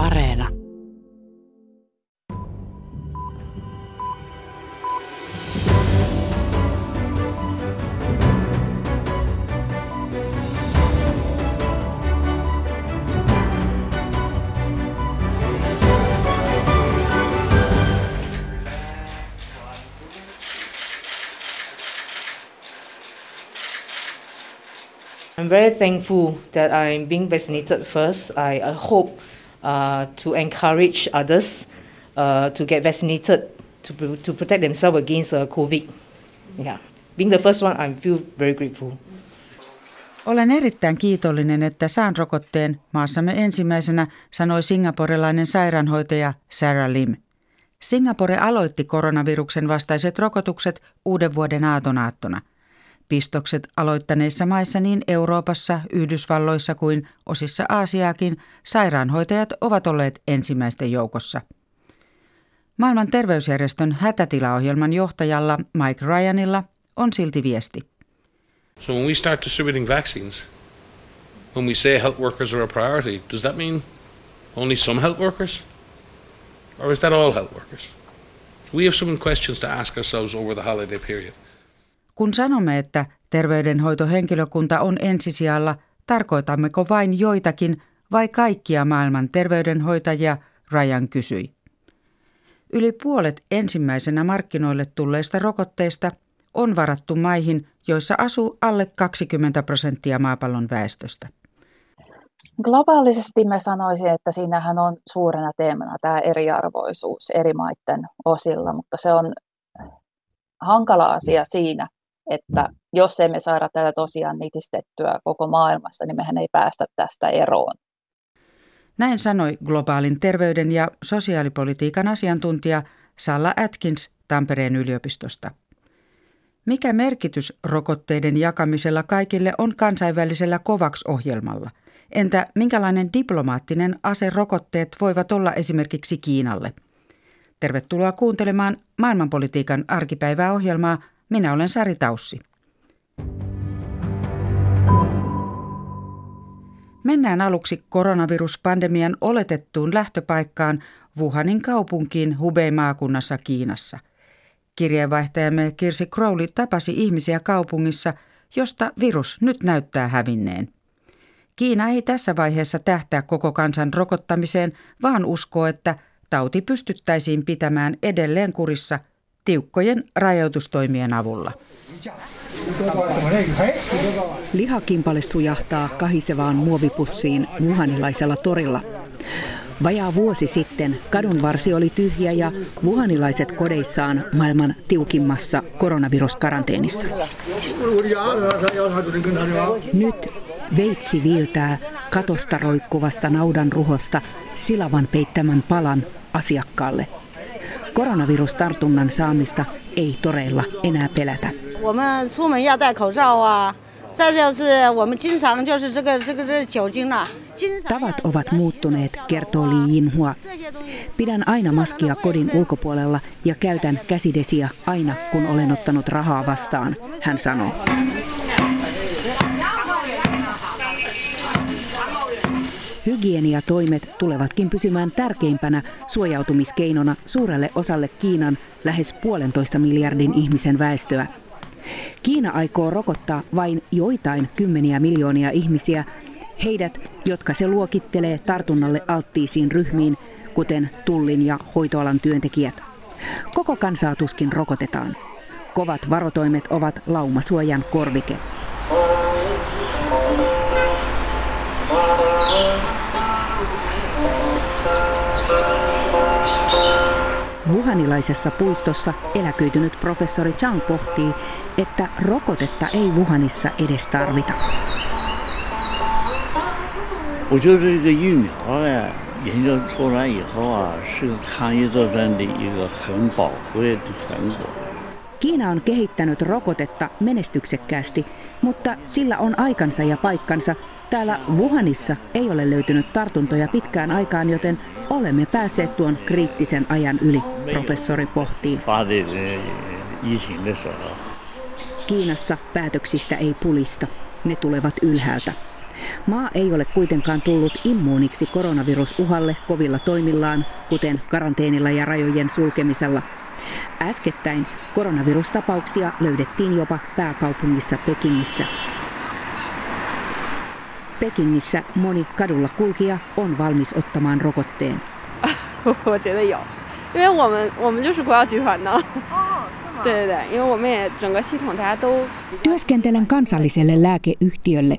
Areena. I'm very thankful that I'm being vaccinated first. I, I hope uh, to encourage others uh, to get vaccinated to, to protect themselves against uh, COVID. Yeah. Being the first one, I feel very grateful. Olen erittäin kiitollinen, että saan rokotteen maassamme ensimmäisenä, sanoi singaporelainen sairaanhoitaja Sarah Lim. Singapore aloitti koronaviruksen vastaiset rokotukset uuden vuoden aatonaattona. Pistokset aloittaneissa maissa niin Euroopassa, Yhdysvalloissa kuin osissa Aasiaakin sairaanhoitajat ovat olleet ensimmäisten joukossa. Maailman terveysjärjestön hätätilaohjelman johtajalla Mike Ryanilla on silti viesti. So when we start distributing vaccines, when we say health workers are a priority, does that mean only some health workers? Or is that all health workers? We have some questions to ask ourselves over the holiday period. Kun sanomme, että terveydenhoitohenkilökunta on ensisijalla, tarkoitammeko vain joitakin vai kaikkia maailman terveydenhoitajia, Ryan kysyi. Yli puolet ensimmäisenä markkinoille tulleista rokotteista on varattu maihin, joissa asuu alle 20 prosenttia maapallon väestöstä. Globaalisesti mä sanoisin, että siinähän on suurena teemana tämä eriarvoisuus eri maiden osilla, mutta se on hankala asia siinä, että jos emme saada tätä tosiaan nitistettyä koko maailmassa, niin mehän ei päästä tästä eroon. Näin sanoi globaalin terveyden ja sosiaalipolitiikan asiantuntija Salla Atkins Tampereen yliopistosta. Mikä merkitys rokotteiden jakamisella kaikille on kansainvälisellä COVAX-ohjelmalla? Entä minkälainen diplomaattinen ase rokotteet voivat olla esimerkiksi Kiinalle? Tervetuloa kuuntelemaan maailmanpolitiikan arkipäivää ohjelmaa. Minä olen Sari Taussi. Mennään aluksi koronaviruspandemian oletettuun lähtöpaikkaan Wuhanin kaupunkiin Hubei-maakunnassa Kiinassa. Kirjeenvaihtajamme Kirsi Crowley tapasi ihmisiä kaupungissa, josta virus nyt näyttää hävinneen. Kiina ei tässä vaiheessa tähtää koko kansan rokottamiseen, vaan uskoo, että tauti pystyttäisiin pitämään edelleen kurissa tiukkojen rajoitustoimien avulla. Lihakimpale sujahtaa kahisevaan muovipussiin muhanilaisella torilla. Vajaa vuosi sitten kadunvarsi oli tyhjä ja vuhanilaiset kodeissaan maailman tiukimmassa koronaviruskaranteenissa. Nyt veitsi viiltää katosta roikkuvasta naudan ruhosta silavan peittämän palan asiakkaalle. Koronavirustartunnan saamista ei toreilla enää pelätä. 我们出门要戴口罩啊。再就是我们经常就是这个这个这酒精啦。Tavat ovat muuttuneet, kertoo Li Yinhua. Pidän aina maskia kodin ulkopuolella ja käytän käsidesiä aina, kun olen ottanut rahaa vastaan, hän sanoo. Hygieniatoimet tulevatkin pysymään tärkeimpänä suojautumiskeinona suurelle osalle Kiinan lähes puolentoista miljardin ihmisen väestöä. Kiina aikoo rokottaa vain joitain kymmeniä miljoonia ihmisiä, heidät, jotka se luokittelee tartunnalle alttiisiin ryhmiin, kuten tullin ja hoitoalan työntekijät. Koko kansaa tuskin rokotetaan. Kovat varotoimet ovat laumasuojan korvike. Wuhanilaisessa puistossa eläköitynyt professori Chang pohtii, että rokotetta ei Wuhanissa edes tarvita. 我觉得这个疫苗呀，研究出来以后啊，是抗疫作战的一个很宝贵的成果。 Kiina on kehittänyt rokotetta menestyksekkäästi, mutta sillä on aikansa ja paikkansa. Täällä Wuhanissa ei ole löytynyt tartuntoja pitkään aikaan, joten olemme päässeet tuon kriittisen ajan yli, professori pohtii. Kiinassa päätöksistä ei pulista. Ne tulevat ylhäältä. Maa ei ole kuitenkaan tullut immuuniksi koronavirusuhalle kovilla toimillaan, kuten karanteenilla ja rajojen sulkemisella. Äskettäin koronavirustapauksia löydettiin jopa pääkaupungissa Pekingissä. Pekingissä moni kadulla kulkija on valmis ottamaan rokotteen. 我觉得有，因为我们我们就是国药集团的。 对对对，因为我们也整个系统大家都 Työskentelen kansalliselle lääkeyhtiölle.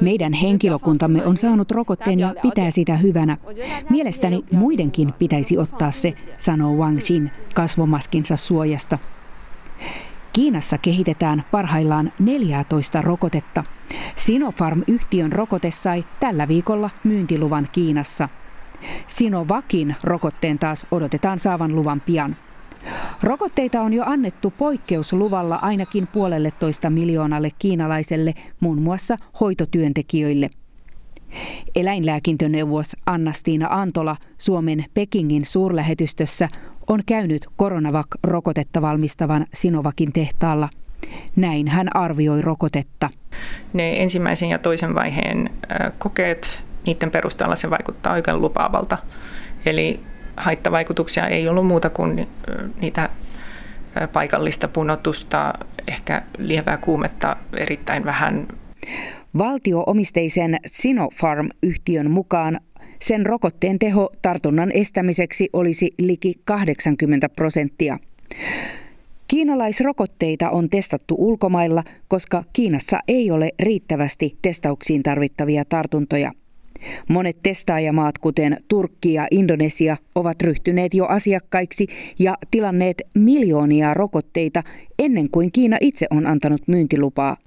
Meidän henkilökuntamme on saanut rokotteen ja pitää sitä hyvänä. Mielestäni muidenkin pitäisi ottaa se, sanoo Wang Xin kasvomaskinsa suojasta. Kiinassa kehitetään parhaillaan 14 rokotetta. Sinopharm-yhtiön rokote sai tällä viikolla myyntiluvan Kiinassa. Sinovakin rokotteen taas odotetaan saavan luvan pian. Rokotteita on jo annettu poikkeusluvalla ainakin puolelle toista miljoonalle kiinalaiselle, muun muassa hoitotyöntekijöille. Eläinlääkintöneuvos Annastiina Antola Suomen Pekingin suurlähetystössä on käynyt Coronavac-rokotetta valmistavan Sinovakin tehtaalla. Näin hän arvioi rokotetta. Ne ensimmäisen ja toisen vaiheen kokeet, niiden perusteella se vaikuttaa oikein lupaavalta. Eli haittavaikutuksia ei ollut muuta kuin niitä paikallista punotusta, ehkä lievää kuumetta erittäin vähän. Valtio-omisteisen Sinopharm-yhtiön mukaan sen rokotteen teho tartunnan estämiseksi olisi liki 80 prosenttia. Kiinalaisrokotteita on testattu ulkomailla, koska Kiinassa ei ole riittävästi testauksiin tarvittavia tartuntoja. Monet testaajamaat, kuten Turkki ja Indonesia, ovat ryhtyneet jo asiakkaiksi ja tilanneet miljoonia rokotteita ennen kuin Kiina itse on antanut myyntilupaa.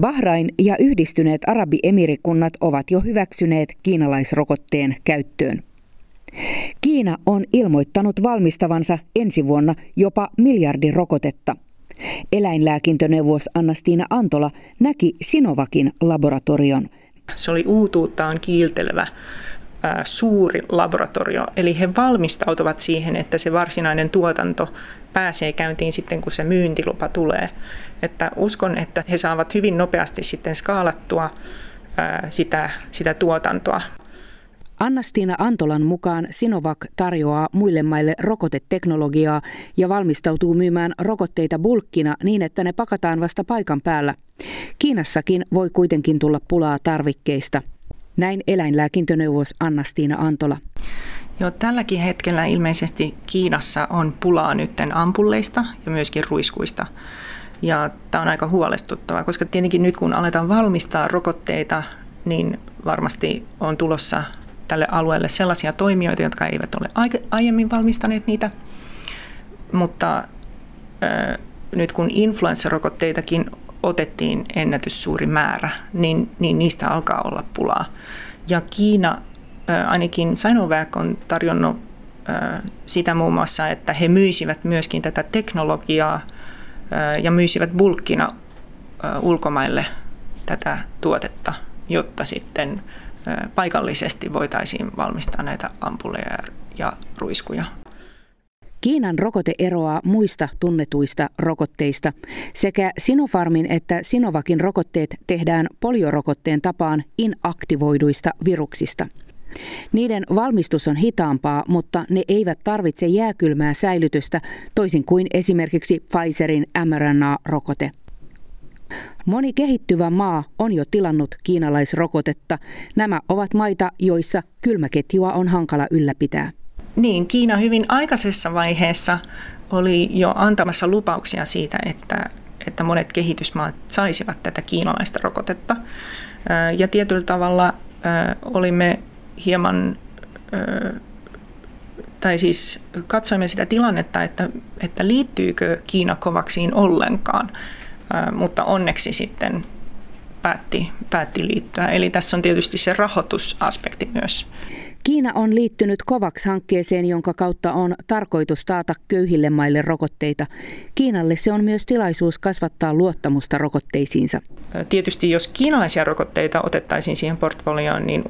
Bahrain ja yhdistyneet Arabiemirikunnat ovat jo hyväksyneet kiinalaisrokotteen käyttöön. Kiina on ilmoittanut valmistavansa ensi vuonna jopa miljardi rokotetta. Eläinlääkintöneuvos Annastiina Antola näki Sinovakin laboratorion – se oli uutuuttaan kiiltelevä suuri laboratorio, eli he valmistautuvat siihen, että se varsinainen tuotanto pääsee käyntiin sitten, kun se myyntilupa tulee. Että uskon, että he saavat hyvin nopeasti sitten skaalattua sitä, sitä tuotantoa. Annastiina Antolan mukaan Sinovac tarjoaa muille maille rokoteteknologiaa ja valmistautuu myymään rokotteita bulkkina niin, että ne pakataan vasta paikan päällä. Kiinassakin voi kuitenkin tulla pulaa tarvikkeista. Näin eläinlääkintöneuvos Annastiina Antola. Joo, tälläkin hetkellä ilmeisesti Kiinassa on pulaa nytten ampulleista ja myöskin ruiskuista. Ja tämä on aika huolestuttavaa, koska tietenkin nyt kun aletaan valmistaa rokotteita, niin varmasti on tulossa tälle alueelle sellaisia toimijoita, jotka eivät ole aiemmin valmistaneet niitä. Mutta äh, nyt kun influenssarokotteitakin otettiin ennätyssuuri määrä, niin, niin niistä alkaa olla pulaa. Ja Kiina, äh, ainakin Sinovac on tarjonnut äh, sitä muun muassa, että he myisivät myöskin tätä teknologiaa ja myisivät bulkkina ulkomaille tätä tuotetta, jotta sitten paikallisesti voitaisiin valmistaa näitä ampulleja ja ruiskuja. Kiinan rokote eroaa muista tunnetuista rokotteista. Sekä Sinopharmin että Sinovakin rokotteet tehdään poliorokotteen tapaan inaktivoiduista viruksista. Niiden valmistus on hitaampaa, mutta ne eivät tarvitse jääkylmää säilytystä, toisin kuin esimerkiksi Pfizerin mRNA-rokote. Moni kehittyvä maa on jo tilannut kiinalaisrokotetta. Nämä ovat maita, joissa kylmäketjua on hankala ylläpitää. Niin, Kiina hyvin aikaisessa vaiheessa oli jo antamassa lupauksia siitä, että, että monet kehitysmaat saisivat tätä kiinalaista rokotetta. Ja tietyllä tavalla olimme hieman, tai siis katsoimme sitä tilannetta, että, että liittyykö Kiina kovaksiin ollenkaan mutta onneksi sitten päätti, päätti liittyä. Eli tässä on tietysti se rahoitusaspekti myös. Kiina on liittynyt COVAX-hankkeeseen, jonka kautta on tarkoitus taata köyhille maille rokotteita. Kiinalle se on myös tilaisuus kasvattaa luottamusta rokotteisiinsa. Tietysti jos kiinalaisia rokotteita otettaisiin siihen portfolioon, niin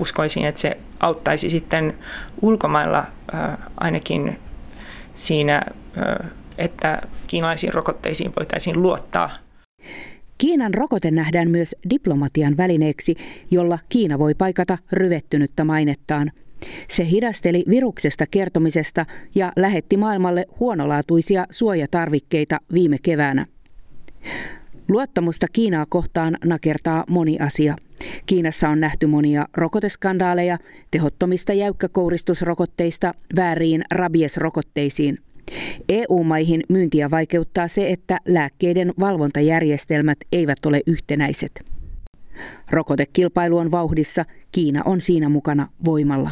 uskoisin, että se auttaisi sitten ulkomailla ainakin siinä että kiinalaisiin rokotteisiin voitaisiin luottaa. Kiinan rokote nähdään myös diplomatian välineeksi, jolla Kiina voi paikata ryvettynyttä mainettaan. Se hidasteli viruksesta kertomisesta ja lähetti maailmalle huonolaatuisia suojatarvikkeita viime keväänä. Luottamusta Kiinaa kohtaan nakertaa moni asia. Kiinassa on nähty monia rokoteskandaaleja, tehottomista jäykkäkouristusrokotteista vääriin rabiesrokotteisiin. EU-maihin myyntiä vaikeuttaa se, että lääkkeiden valvontajärjestelmät eivät ole yhtenäiset. Rokotekilpailu on vauhdissa, Kiina on siinä mukana voimalla.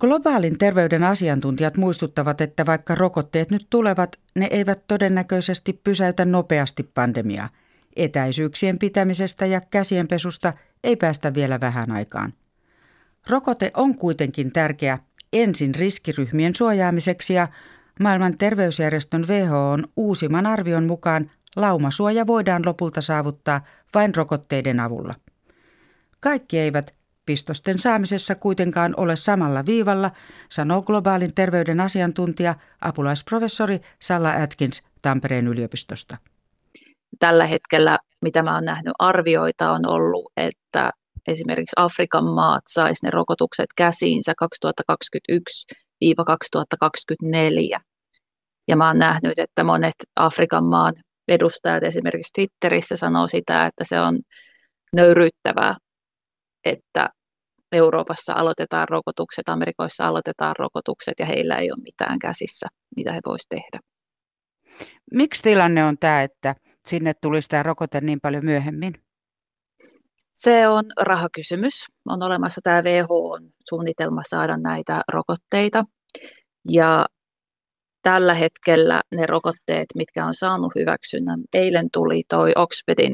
Globaalin terveyden asiantuntijat muistuttavat, että vaikka rokotteet nyt tulevat, ne eivät todennäköisesti pysäytä nopeasti pandemiaa. Etäisyyksien pitämisestä ja käsienpesusta ei päästä vielä vähän aikaan. Rokote on kuitenkin tärkeä ensin riskiryhmien suojaamiseksi ja maailman terveysjärjestön on uusimman arvion mukaan laumasuoja voidaan lopulta saavuttaa vain rokotteiden avulla. Kaikki eivät pistosten saamisessa kuitenkaan ole samalla viivalla, sanoo globaalin terveyden asiantuntija, apulaisprofessori Salla Atkins Tampereen yliopistosta. Tällä hetkellä, mitä mä oon nähnyt arvioita, on ollut, että esimerkiksi Afrikan maat sais ne rokotukset käsiinsä 2021-2024. Ja mä oon nähnyt, että monet Afrikan maan edustajat esimerkiksi Twitterissä sanoo sitä, että se on nöyryyttävää, että Euroopassa aloitetaan rokotukset, Amerikoissa aloitetaan rokotukset ja heillä ei ole mitään käsissä, mitä he voisivat tehdä. Miksi tilanne on tämä, että sinne tulisi tämä rokote niin paljon myöhemmin? Se on rahakysymys. On olemassa tämä WHO-suunnitelma saada näitä rokotteita. Ja tällä hetkellä ne rokotteet, mitkä on saanut hyväksynnän, eilen tuli toi Oxfordin,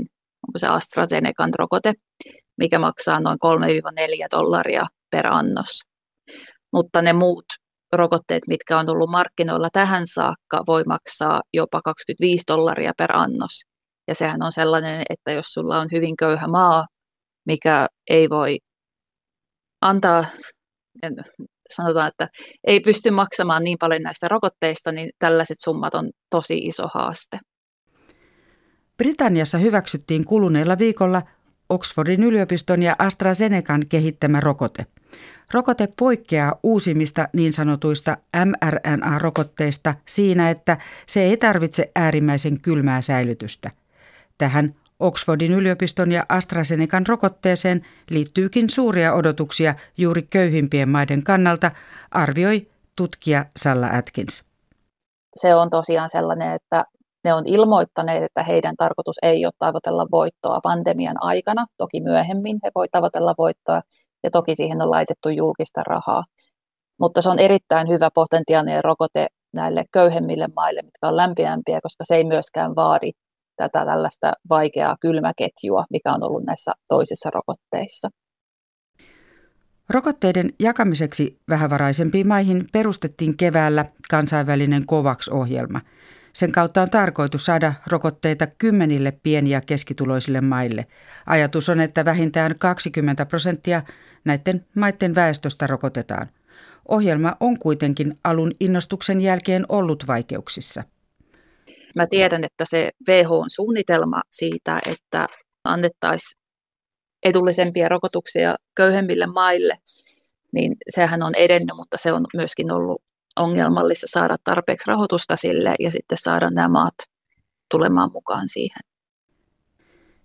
onko se AstraZenecan rokote, mikä maksaa noin 3-4 dollaria per annos. Mutta ne muut rokotteet, mitkä on ollut markkinoilla tähän saakka, voi maksaa jopa 25 dollaria per annos. Ja sehän on sellainen, että jos sulla on hyvin köyhä maa, mikä ei voi antaa, sanotaan, että ei pysty maksamaan niin paljon näistä rokotteista, niin tällaiset summat on tosi iso haaste. Britanniassa hyväksyttiin kuluneella viikolla Oxfordin yliopiston ja AstraZenecan kehittämä rokote. Rokote poikkeaa uusimmista niin sanotuista mRNA-rokotteista siinä, että se ei tarvitse äärimmäisen kylmää säilytystä. Tähän Oxfordin yliopiston ja AstraZenecan rokotteeseen liittyykin suuria odotuksia juuri köyhimpien maiden kannalta, arvioi tutkija Salla Atkins. Se on tosiaan sellainen, että ne on ilmoittaneet, että heidän tarkoitus ei ole tavoitella voittoa pandemian aikana. Toki myöhemmin he voi tavoitella voittoa ja toki siihen on laitettu julkista rahaa. Mutta se on erittäin hyvä potentiaalinen rokote näille köyhemmille maille, mitkä on lämpimämpiä, koska se ei myöskään vaadi tätä tällaista vaikeaa kylmäketjua, mikä on ollut näissä toisissa rokotteissa. Rokotteiden jakamiseksi vähävaraisempiin maihin perustettiin keväällä kansainvälinen COVAX-ohjelma. Sen kautta on tarkoitus saada rokotteita kymmenille pieni- ja keskituloisille maille. Ajatus on, että vähintään 20 prosenttia näiden maiden väestöstä rokotetaan. Ohjelma on kuitenkin alun innostuksen jälkeen ollut vaikeuksissa. Mä tiedän, että se WHO-suunnitelma siitä, että annettaisiin edullisempia rokotuksia köyhemmille maille, niin sehän on edennyt, mutta se on myöskin ollut ongelmallista saada tarpeeksi rahoitusta sille ja sitten saada nämä maat tulemaan mukaan siihen.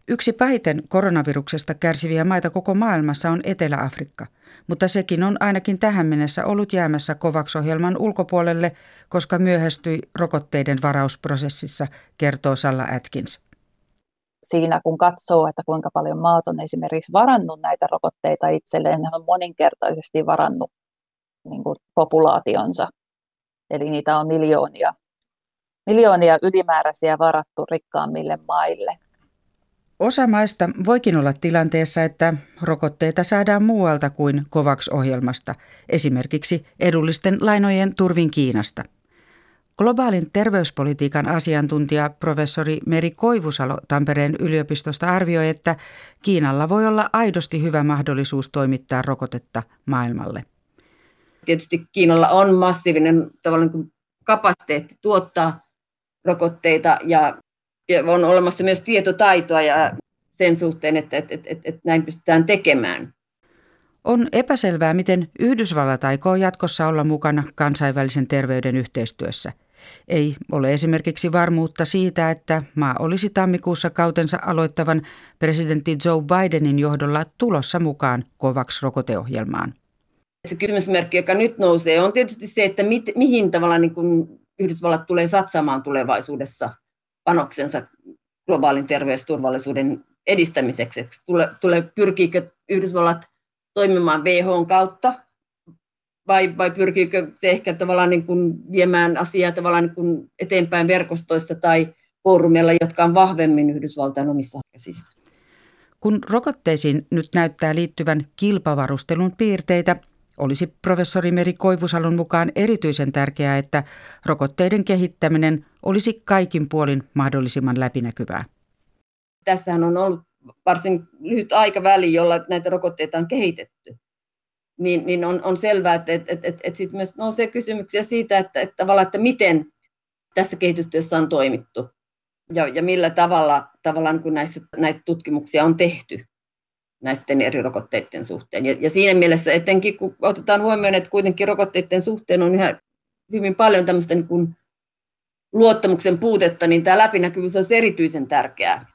Yksi pahiten koronaviruksesta kärsiviä maita koko maailmassa on Etelä-Afrikka, mutta sekin on ainakin tähän mennessä ollut jäämässä COVAX-ohjelman ulkopuolelle, koska myöhästyi rokotteiden varausprosessissa, kertoo Salla Atkins. Siinä kun katsoo, että kuinka paljon maat on esimerkiksi varannut näitä rokotteita itselleen, ne on moninkertaisesti varannut niin kuin populaationsa. Eli niitä on miljoonia, miljoonia ylimääräisiä varattu rikkaammille maille. Osa maista voikin olla tilanteessa, että rokotteita saadaan muualta kuin COVAX-ohjelmasta, esimerkiksi edullisten lainojen turvin Kiinasta. Globaalin terveyspolitiikan asiantuntija professori Meri Koivusalo Tampereen yliopistosta arvioi, että Kiinalla voi olla aidosti hyvä mahdollisuus toimittaa rokotetta maailmalle. Tietysti Kiinalla on massiivinen tavallaan kapasiteetti tuottaa rokotteita ja, ja on olemassa myös tietotaitoa ja sen suhteen, että, että, että, että, että näin pystytään tekemään. On epäselvää, miten Yhdysvallat aikoo jatkossa olla mukana kansainvälisen terveyden yhteistyössä. Ei ole esimerkiksi varmuutta siitä, että maa olisi tammikuussa kautensa aloittavan presidentti Joe Bidenin johdolla tulossa mukaan COVAX-rokoteohjelmaan. Se kysymysmerkki, joka nyt nousee, on tietysti se, että mit, mihin tavalla niin kuin Yhdysvallat tulee satsaamaan tulevaisuudessa panoksensa globaalin terveysturvallisuuden edistämiseksi. Tule, tule, pyrkiikö Yhdysvallat toimimaan WHOn kautta vai, vai pyrkiikö se ehkä tavallaan niin kuin viemään asiaa tavallaan niin kuin eteenpäin verkostoissa tai foorumeilla, jotka on vahvemmin Yhdysvaltain omissa käsissä. Kun rokotteisiin nyt näyttää liittyvän kilpavarustelun piirteitä, olisi professori Meri Koivusalon mukaan erityisen tärkeää, että rokotteiden kehittäminen olisi kaikin puolin mahdollisimman läpinäkyvää. Tässähän on ollut varsin lyhyt aikaväli, jolla näitä rokotteita on kehitetty. Niin, niin on, on selvää, että, että, että, että, että sitten myös nousee kysymyksiä siitä, että, että, tavallaan, että miten tässä kehitystyössä on toimittu ja, ja millä tavalla tavallaan kun näissä, näitä tutkimuksia on tehty näiden eri rokotteiden suhteen. Ja, ja siinä mielessä etenkin, kun otetaan huomioon, että kuitenkin rokotteiden suhteen on yhä hyvin paljon tämmöistä niin kuin luottamuksen puutetta, niin tämä läpinäkyvyys on erityisen tärkeää.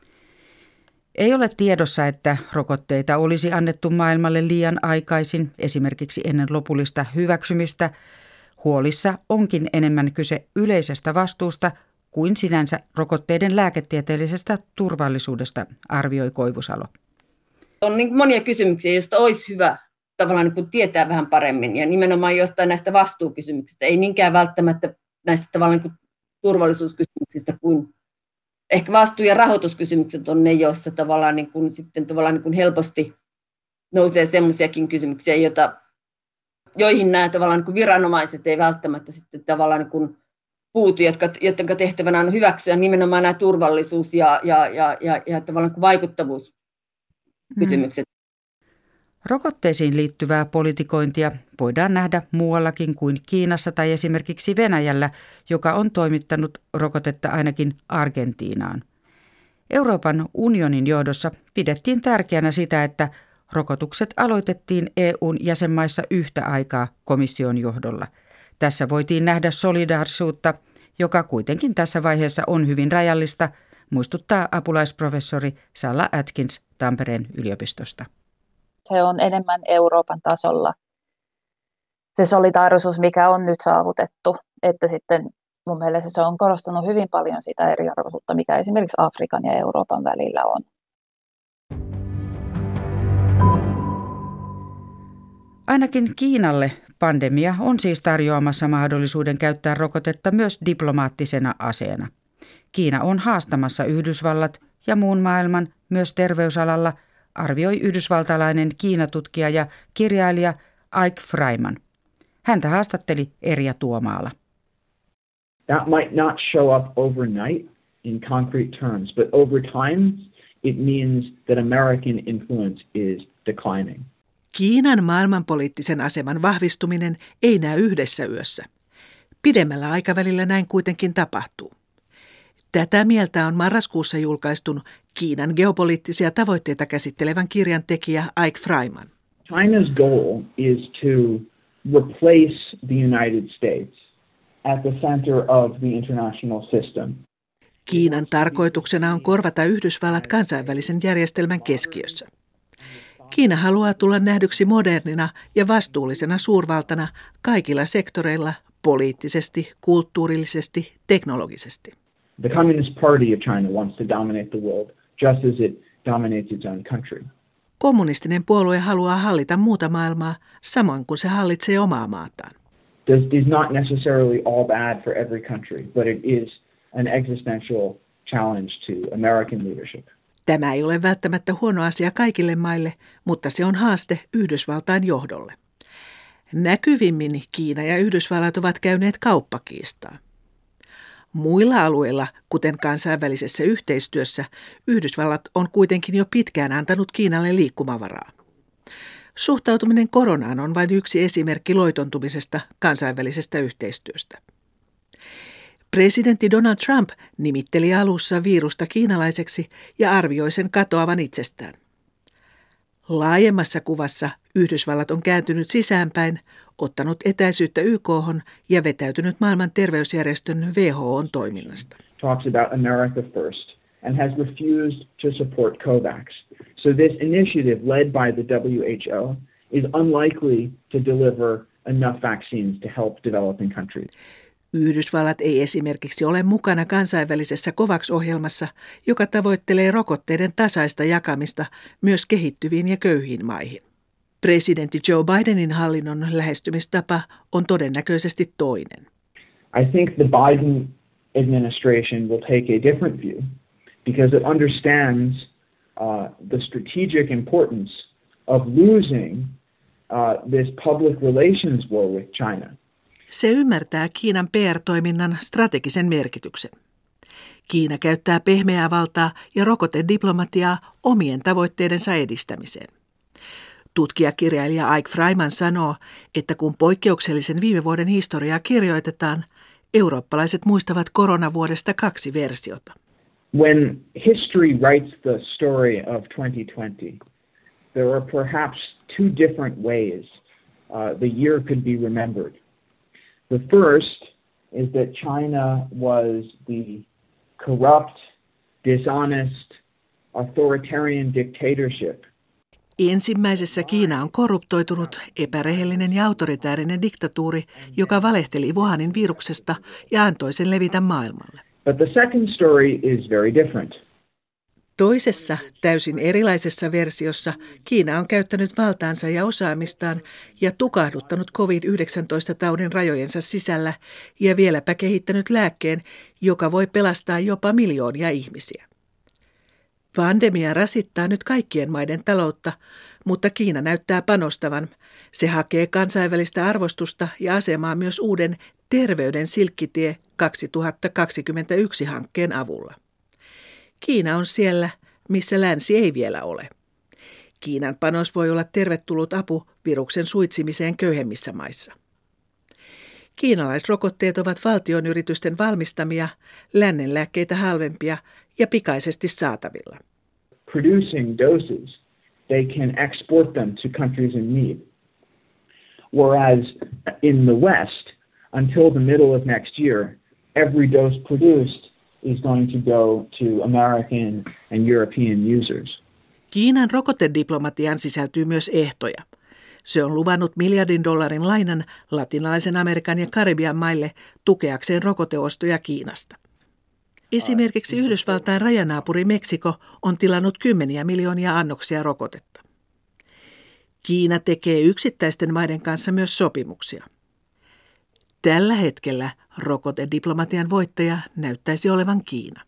Ei ole tiedossa, että rokotteita olisi annettu maailmalle liian aikaisin, esimerkiksi ennen lopullista hyväksymistä. Huolissa onkin enemmän kyse yleisestä vastuusta kuin sinänsä rokotteiden lääketieteellisestä turvallisuudesta, arvioi Koivusalo. On niin monia kysymyksiä, joista olisi hyvä tavallaan niin kuin tietää vähän paremmin, ja nimenomaan jostain näistä vastuukysymyksistä, ei niinkään välttämättä näistä tavallaan niin kuin turvallisuuskysymyksistä kuin ehkä vastuu- ja rahoituskysymykset on ne, joissa tavallaan, niin kuin, sitten tavallaan niin kuin helposti nousee sellaisiakin kysymyksiä, joita, joihin nämä tavallaan niin kuin viranomaiset ei välttämättä sitten tavallaan niin kuin puutu, jotka, jotka tehtävänä on hyväksyä nimenomaan nämä turvallisuus- ja, ja, ja, ja, ja tavallaan niin vaikuttavuuskysymykset. Rokotteisiin liittyvää politikointia voidaan nähdä muuallakin kuin Kiinassa tai esimerkiksi Venäjällä, joka on toimittanut rokotetta ainakin Argentiinaan. Euroopan unionin johdossa pidettiin tärkeänä sitä, että rokotukset aloitettiin EUn jäsenmaissa yhtä aikaa komission johdolla. Tässä voitiin nähdä solidaarisuutta, joka kuitenkin tässä vaiheessa on hyvin rajallista, muistuttaa apulaisprofessori Salla Atkins Tampereen yliopistosta se on enemmän Euroopan tasolla se solidaarisuus, mikä on nyt saavutettu, että sitten mun mielestä se on korostanut hyvin paljon sitä eriarvoisuutta, mikä esimerkiksi Afrikan ja Euroopan välillä on. Ainakin Kiinalle pandemia on siis tarjoamassa mahdollisuuden käyttää rokotetta myös diplomaattisena aseena. Kiina on haastamassa Yhdysvallat ja muun maailman myös terveysalalla – arvioi yhdysvaltalainen Kiinatutkija ja kirjailija Ike Freiman. Häntä haastatteli Erja Tuomaala. That might not show up overnight in concrete terms, but over time it means that American influence is declining. Kiinan maailmanpoliittisen aseman vahvistuminen ei näy yhdessä yössä. Pidemmällä aikavälillä näin kuitenkin tapahtuu. Tätä mieltä on marraskuussa julkaistun Kiinan geopoliittisia tavoitteita käsittelevän kirjan tekijä Ike Freiman. China's goal is to replace the United States at the center of the international system. Kiinan tarkoituksena on korvata Yhdysvallat kansainvälisen järjestelmän keskiössä. Kiina haluaa tulla nähdyksi modernina ja vastuullisena suurvaltana kaikilla sektoreilla poliittisesti, kulttuurillisesti, teknologisesti. The Communist Party of China wants to dominate the world just as it dominates its own country. Kommunistinen puolue haluaa hallita muuta maailmaa samoin kuin se hallitsee omaa maataan. This is not necessarily all bad for every country, but it is an existential challenge to American leadership. Tämä ei ole välttämättä huono asia kaikille maille, mutta se on haaste Yhdysvaltain johdolle. Näkyvimmin Kiina ja Yhdysvallat ovat käyneet kauppakiistaa. Muilla alueilla, kuten kansainvälisessä yhteistyössä, Yhdysvallat on kuitenkin jo pitkään antanut Kiinalle liikkumavaraa. Suhtautuminen koronaan on vain yksi esimerkki loitontumisesta kansainvälisestä yhteistyöstä. Presidentti Donald Trump nimitteli alussa virusta kiinalaiseksi ja arvioi sen katoavan itsestään. Laajemmassa kuvassa Yhdysvallat on kääntynyt sisäänpäin, ottanut etäisyyttä YK ja vetäytynyt maailman terveysjärjestön WHOn toiminnasta. Talks about America first and has refused to support COVAX. So this initiative led by the WHO is unlikely to deliver enough vaccines to help developing countries. Yhdysvallat ei esimerkiksi ole mukana kansainvälisessä COVAX-ohjelmassa, joka tavoittelee rokotteiden tasaista jakamista myös kehittyviin ja köyhiin maihin. Presidentti Joe Bidenin hallinnon lähestymistapa on todennäköisesti toinen. I think the Biden administration will take a different view because it understands uh, the strategic importance of losing uh, this public relations war with China. Se ymmärtää Kiinan PR-toiminnan strategisen merkityksen. Kiina käyttää pehmeää valtaa ja rokotediplomatiaa omien tavoitteidensa edistämiseen. Tutkijakirjailija Ike Freiman sanoo, että kun poikkeuksellisen viime vuoden historiaa kirjoitetaan, eurooppalaiset muistavat koronavuodesta kaksi versiota. When history writes the story of 2020, there are perhaps two different ways uh, the year could be remembered. The first is that China was the corrupt, dishonest, authoritarian dictatorship. Ensimmäisessä Kiina on korruptoitunut, epärehellinen ja autoritäärinen diktatuuri, joka valehteli Wuhanin viruksesta ja antoi sen levitä maailmalle. But the second story is very different. Toisessa, täysin erilaisessa versiossa Kiina on käyttänyt valtaansa ja osaamistaan ja tukahduttanut COVID-19-taudin rajojensa sisällä ja vieläpä kehittänyt lääkkeen, joka voi pelastaa jopa miljoonia ihmisiä. Pandemia rasittaa nyt kaikkien maiden taloutta, mutta Kiina näyttää panostavan. Se hakee kansainvälistä arvostusta ja asemaa myös uuden Terveyden silkkitie 2021 hankkeen avulla. Kiina on siellä, missä länsi ei vielä ole. Kiinan panos voi olla tervetullut apu viruksen suitsimiseen köyhemmissä maissa. Kiinalaisrokotteet ovat valtion yritysten valmistamia, lännen lääkkeitä halvempia ja pikaisesti saatavilla. Producing doses, they can export them to countries in need. Whereas in the West, until the middle of next year, every dose produced is going to go to American and European users. Kiinan rokotediplomatian sisältyy myös ehtoja. Se on luvannut miljardin dollarin lainan latinalaisen Amerikan ja Karibian maille tukeakseen rokoteostoja Kiinasta. Esimerkiksi Yhdysvaltain rajanaapuri Meksiko on tilannut kymmeniä miljoonia annoksia rokotetta. Kiina tekee yksittäisten maiden kanssa myös sopimuksia. Tällä hetkellä rokotediplomatian voittaja näyttäisi olevan Kiina.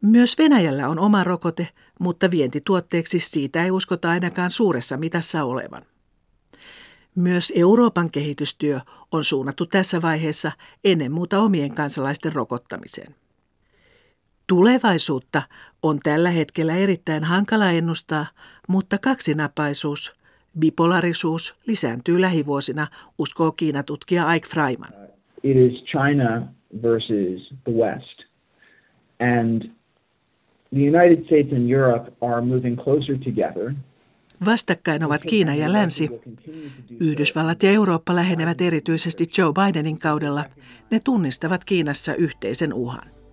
Myös Venäjällä on oma rokote, mutta vientituotteeksi siitä ei uskota ainakaan suuressa mitassa olevan. Myös Euroopan kehitystyö on suunnattu tässä vaiheessa ennen muuta omien kansalaisten rokottamiseen. Tulevaisuutta on tällä hetkellä erittäin hankala ennustaa, mutta kaksinapaisuus – Bipolarisuus lisääntyy lähivuosina, uskoo Kiinatutkija Ike Freiman. It is China versus the West. And the United States and Europe are moving closer together. Vastakkain ovat Kiina ja Länsi. Yhdysvallat ja Eurooppa lähenevät erityisesti Joe Bidenin kaudella. Ne tunnistavat Kiinassa yhteisen uhan.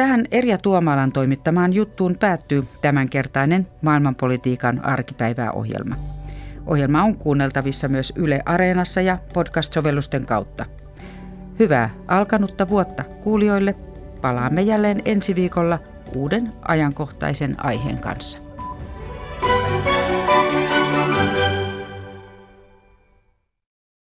Tähän Erja Tuomalan toimittamaan juttuun päättyy tämänkertainen maailmanpolitiikan arkipäivää ohjelma. Ohjelma on kuunneltavissa myös Yle Areenassa ja podcast-sovellusten kautta. Hyvää alkanutta vuotta kuulijoille. Palaamme jälleen ensi viikolla uuden ajankohtaisen aiheen kanssa.